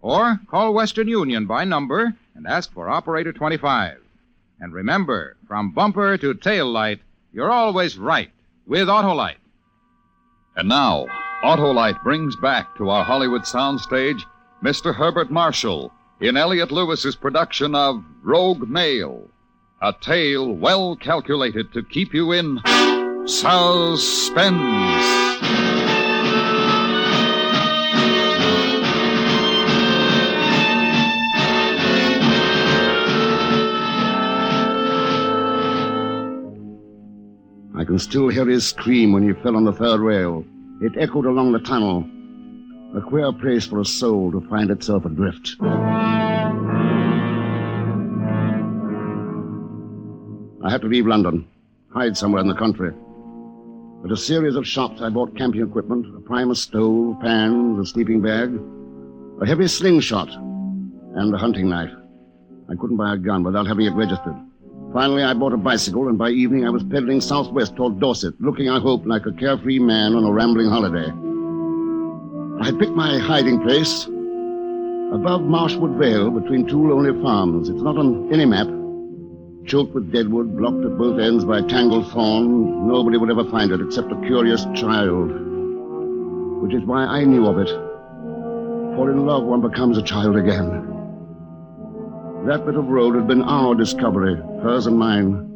Or call Western Union by number and ask for Operator 25. And remember, from bumper to tail light, you're always right with Autolite. And now, Autolite brings back to our Hollywood soundstage Mr. Herbert Marshall in Elliott Lewis's production of Rogue Male, a tale well calculated to keep you in suspense. I can still hear his scream when he fell on the third rail. It echoed along the tunnel. A queer place for a soul to find itself adrift. I had to leave London, hide somewhere in the country. At a series of shops, I bought camping equipment, a Primus stove, pans, a sleeping bag, a heavy slingshot, and a hunting knife. I couldn't buy a gun without having it registered. Finally, I bought a bicycle, and by evening I was pedaling southwest toward Dorset, looking, I hope, like a carefree man on a rambling holiday. I picked my hiding place above Marshwood Vale between two lonely farms. It's not on any map. Choked with deadwood, blocked at both ends by tangled thorn, nobody would ever find it except a curious child. Which is why I knew of it. For in love one becomes a child again. That bit of road had been our discovery, hers and mine,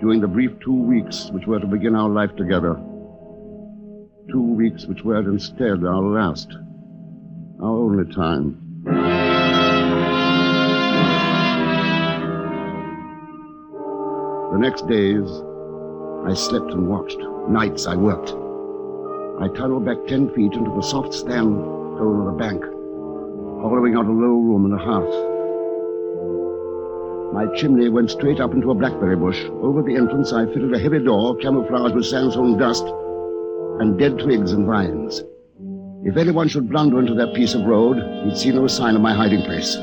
during the brief two weeks which were to begin our life together. Two weeks which were instead our last, our only time. The next days, I slept and watched. Nights, I worked. I tunneled back ten feet into the soft sandstone of the bank, hollowing out a low room and a hearth. My chimney went straight up into a blackberry bush. Over the entrance, I fitted a heavy door camouflaged with sandstone dust and dead twigs and vines. If anyone should blunder into that piece of road, he'd see no sign of my hiding place.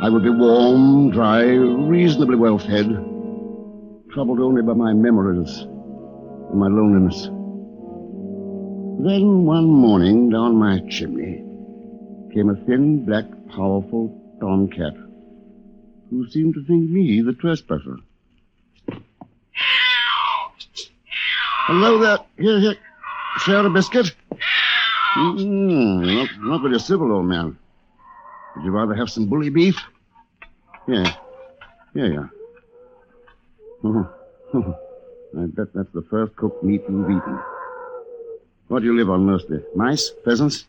I would be warm, dry, reasonably well fed, troubled only by my memories and my loneliness. Then one morning, down my chimney, came a thin, black, powerful tomcat who seemed to think me the trespasser. Hello there. Here, here. Share a biscuit? Mm, not, not very civil, old man. Would you rather have some bully beef? Yeah. Yeah, yeah. I bet that's the first cooked meat you've eaten. What do you live on mostly? Mice? Pheasants?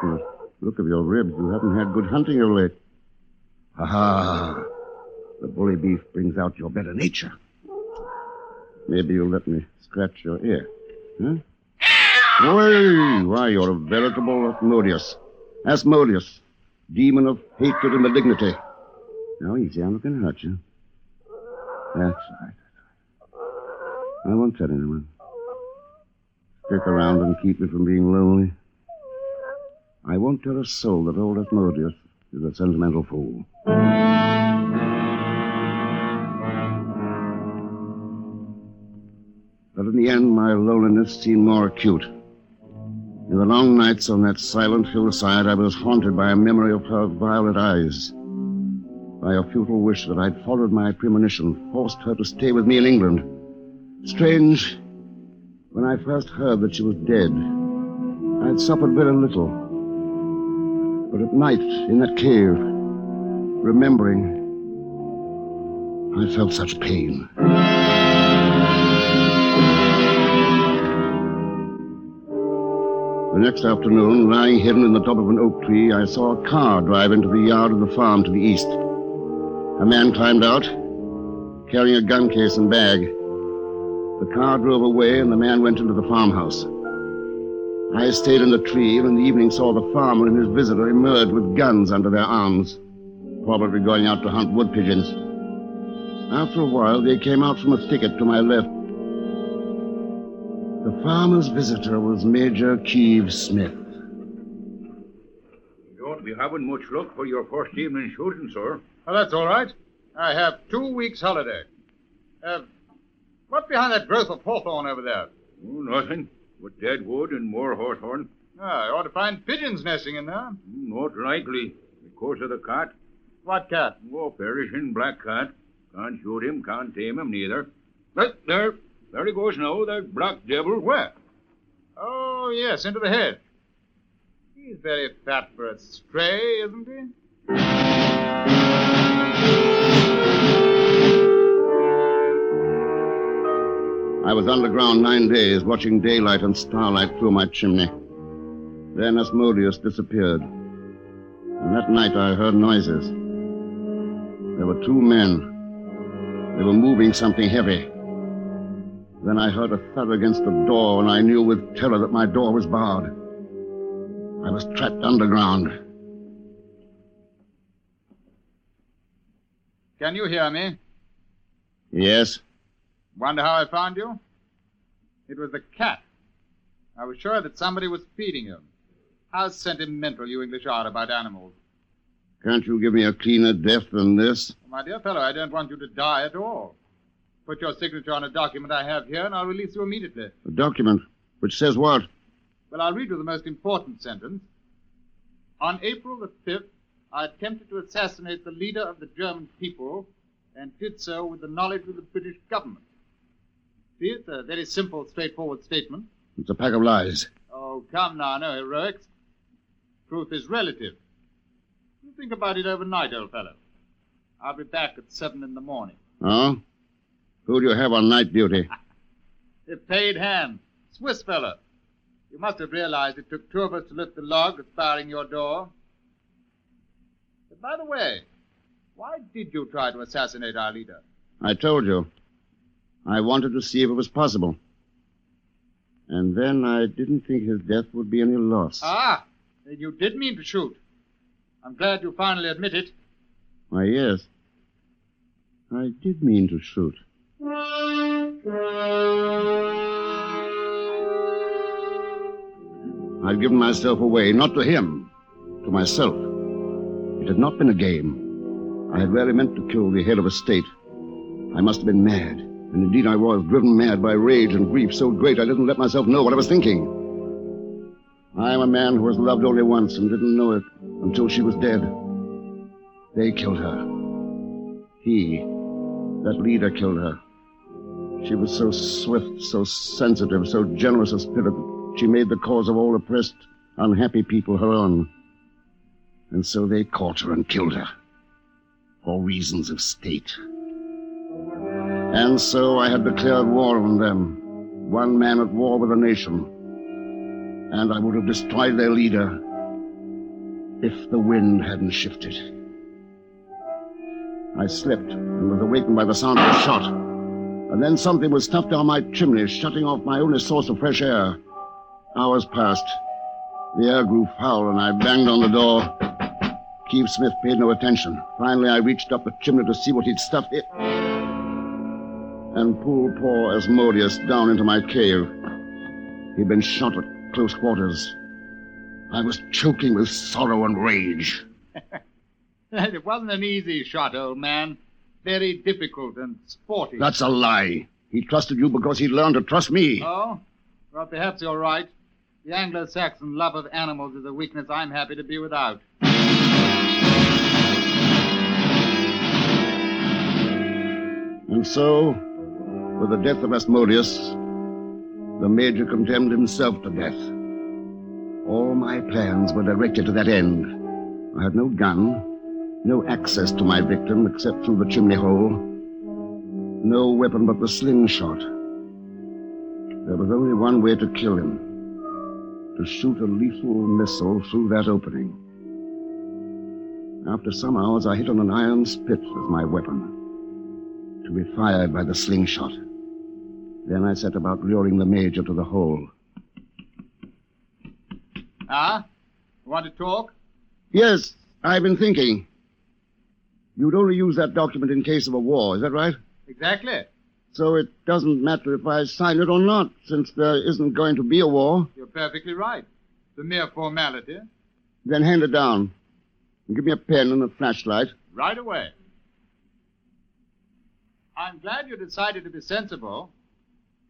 From the look of your ribs, you haven't had good hunting of late. Ha ha! The bully beef brings out your better nature. Maybe you'll let me scratch your ear. Hmm? Huh? Why, why, you're a veritable Asmodeus. Asmodeus, demon of hatred and malignity. Now, easy, I'm not going to hurt you. That's right. I won't tell anyone. Stick around and keep me from being lonely. I won't tell a soul that old Asmodeus is a sentimental fool. But in the end, my loneliness seemed more acute. In the long nights on that silent hillside, I was haunted by a memory of her violet eyes. By a futile wish that I'd followed my premonition, forced her to stay with me in England. Strange, when I first heard that she was dead, I'd suffered very little. But at night, in that cave, remembering, I felt such pain. The next afternoon, lying hidden in the top of an oak tree, I saw a car drive into the yard of the farm to the east. A man climbed out, carrying a gun case and bag. The car drove away, and the man went into the farmhouse. I stayed in the tree, and in the evening saw the farmer and his visitor emerge with guns under their arms, probably going out to hunt wood pigeons. After a while, they came out from a thicket to my left. The farmer's visitor was Major Keeve Smith. You don't be having much luck for your first evening shooting, sir. Oh, that's all right. I have two weeks' holiday. Uh, what's behind that growth of hawthorn over there? Oh, nothing. But dead wood and more hawthorn. Ah, I ought to find pigeons nesting in there. Not likely. Because of the cat. What cat? Oh, perishing black cat. Can't shoot him, can't tame him neither. But there, there he goes now, that black devil. Where? Oh, yes, into the hedge. He's very fat for a stray, isn't he? I was underground nine days, watching daylight and starlight through my chimney. Then Asmodeus disappeared. And that night I heard noises. There were two men. They were moving something heavy. Then I heard a thud against the door, and I knew with terror that my door was barred. I was trapped underground. Can you hear me? Yes? Wonder how I found you? It was the cat. I was sure that somebody was feeding him. How sentimental you English are about animals. Can't you give me a cleaner death than this? My dear fellow, I don't want you to die at all. Put your signature on a document I have here, and I'll release you immediately. A document which says what? Well, I'll read you the most important sentence. On April the 5th, I attempted to assassinate the leader of the German people and did so with the knowledge of the British government. See, it's a very simple, straightforward statement. It's a pack of lies. Oh, come now, no heroics. Truth is relative. You think about it overnight, old fellow. I'll be back at seven in the morning. Oh? Who do you have on night duty? [laughs] A paid hand. Swiss fellow. You must have realized it took two of us to lift the log that's barring your door. But by the way, why did you try to assassinate our leader? I told you. I wanted to see if it was possible. And then I didn't think his death would be any loss. Ah, then you did mean to shoot. I'm glad you finally admit it. Why, yes. I did mean to shoot. I'd given myself away, not to him, to myself. It had not been a game. I had really meant to kill the head of a state. I must have been mad, and indeed I was, driven mad by rage and grief so great I didn't let myself know what I was thinking. I am a man who was loved only once and didn't know it until she was dead. They killed her. He, that leader, killed her. She was so swift, so sensitive, so generous of spirit she made the cause of all oppressed, unhappy people her own. And so they caught her and killed her. For reasons of state. And so I had declared war on them. One man at war with a nation. And I would have destroyed their leader if the wind hadn't shifted. I slept and was awakened by the sound of a shot. And then something was stuffed down my chimney, shutting off my only source of fresh air. Hours passed. The air grew foul, and I banged on the door. Keeve Smith paid no attention. Finally, I reached up the chimney to see what he'd stuffed it. And pulled poor Asmodeus down into my cave. He'd been shot at close quarters. I was choking with sorrow and rage. [laughs] it wasn't an easy shot, old man. Very difficult and sporty. That's a lie. He trusted you because he learned to trust me. Oh? Well, perhaps you're right. The Anglo Saxon love of animals is a weakness I'm happy to be without. And so, with the death of Asmodeus, the Major condemned himself to death. All my plans were directed to that end. I had no gun, no access to my victim except through the chimney hole, no weapon but the slingshot. There was only one way to kill him to shoot a lethal missile through that opening. After some hours, I hit on an iron spit as my weapon to be fired by the slingshot. Then I set about luring the Major to the hole. Ah? Want to talk? Yes, I've been thinking. You'd only use that document in case of a war, is that right? Exactly. So it doesn't matter if I sign it or not, since there isn't going to be a war. You're perfectly right. It's a mere formality. Then hand it down. And give me a pen and a flashlight. Right away. I'm glad you decided to be sensible.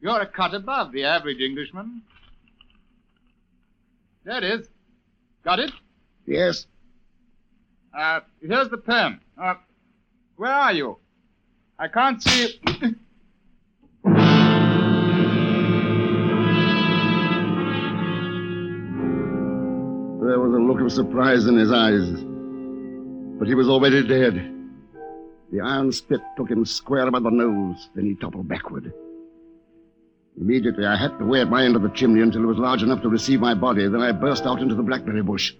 You're a cut above the average Englishman. There it is. Got it? Yes. Uh, here's the pen. Uh, where are you? I can't see. [coughs] There was a look of surprise in his eyes. But he was already dead. The iron spit took him square by the nose, then he toppled backward. Immediately, I hacked away at my end of the chimney until it was large enough to receive my body. Then I burst out into the blackberry bush.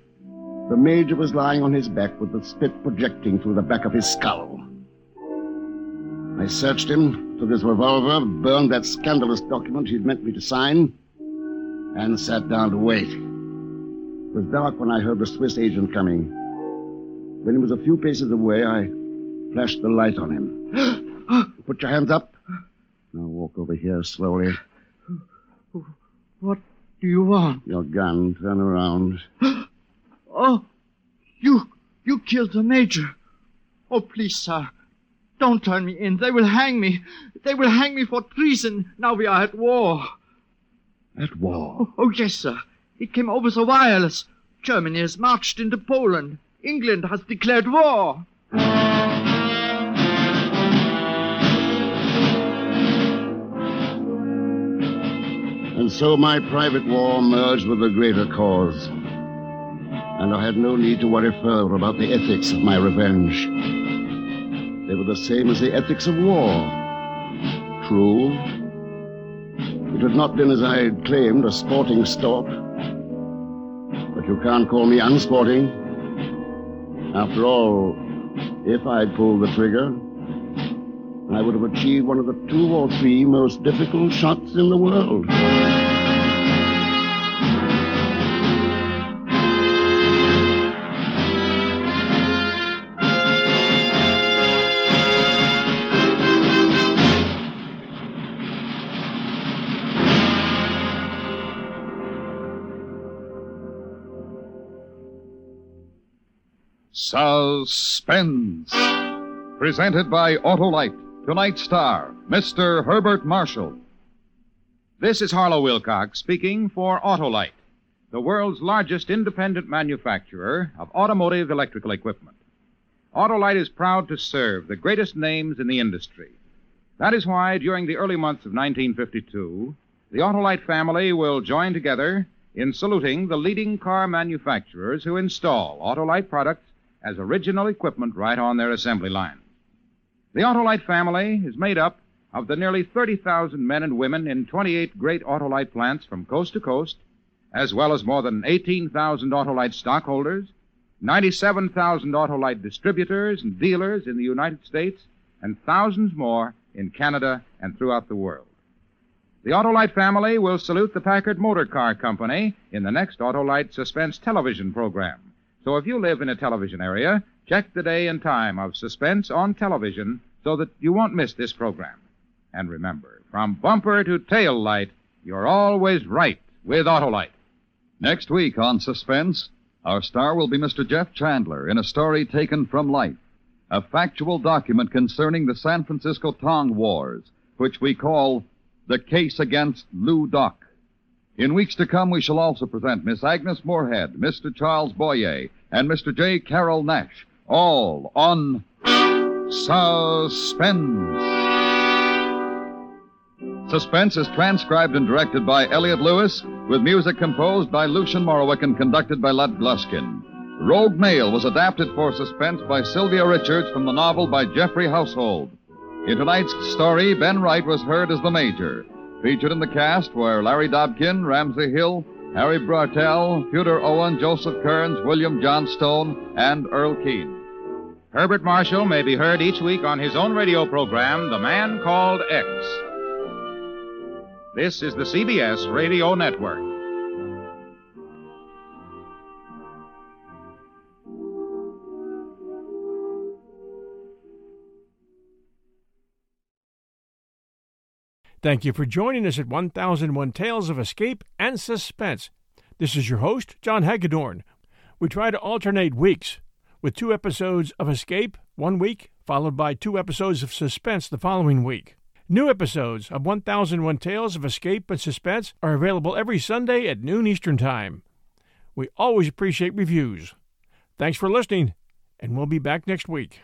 The major was lying on his back with the spit projecting through the back of his skull. I searched him, took his revolver, burned that scandalous document he'd meant me to sign, and sat down to wait. It was dark when I heard the Swiss agent coming. When he was a few paces away, I flashed the light on him. [gasps] Put your hands up. Now walk over here slowly. What do you want? Your gun. Turn around. [gasps] Oh, you, you killed the major. Oh, please, sir, don't turn me in. They will hang me. They will hang me for treason. Now we are at war. At war? Oh, oh yes, sir. It came over the wireless. Germany has marched into Poland. England has declared war. And so my private war merged with the greater cause. And I had no need to worry further about the ethics of my revenge. They were the same as the ethics of war. True. It had not been, as I had claimed, a sporting sport. But you can't call me unsporting. After all, if I'd pulled the trigger, I would have achieved one of the two or three most difficult shots in the world. Suspense. Presented by Autolite. Tonight's star, Mr. Herbert Marshall. This is Harlow Wilcox speaking for Autolite, the world's largest independent manufacturer of automotive electrical equipment. Autolite is proud to serve the greatest names in the industry. That is why, during the early months of 1952, the Autolite family will join together in saluting the leading car manufacturers who install Autolite products as original equipment right on their assembly line. The Autolite family is made up of the nearly 30,000 men and women in 28 great Autolite plants from coast to coast, as well as more than 18,000 Autolite stockholders, 97,000 Autolite distributors and dealers in the United States, and thousands more in Canada and throughout the world. The Autolite family will salute the Packard Motor Car Company in the next Autolite Suspense television program. So if you live in a television area, check the day and time of suspense on television so that you won't miss this program. And remember, from bumper to tail light, you're always right with Autolite. Next week on Suspense, our star will be Mr. Jeff Chandler in a story taken from life, a factual document concerning the San Francisco Tong Wars, which we call The Case Against Lou Doc. In weeks to come, we shall also present Miss Agnes Moorehead, Mr. Charles Boyer, and Mr. J. Carrol Naish, all on Suspense. Suspense is transcribed and directed by Elliott Lewis, with music composed by Lucien Moraweck and conducted by Lud Gluskin. Rogue Male was adapted for Suspense by Sylvia Richards from the novel by Geoffrey Household. In tonight's story, Ben Wright was heard as the Major. Featured in the cast were Larry Dobkin, Ramsey Hill, Harry Bartell, Tudor Owen, Joseph Kearns, William Johnstone, and Earl Keane. Herbert Marshall may be heard each week on his own radio program, The Man Called X. This is the CBS Radio Network. Thank you for joining us at 1001 Tales of Escape and Suspense. This is your host, John Hagedorn. We try to alternate weeks with two episodes of Escape one week, followed by two episodes of Suspense the following week. New episodes of 1001 Tales of Escape and Suspense are available every Sunday at noon Eastern Time. We always appreciate reviews. Thanks for listening, and we'll be back next week.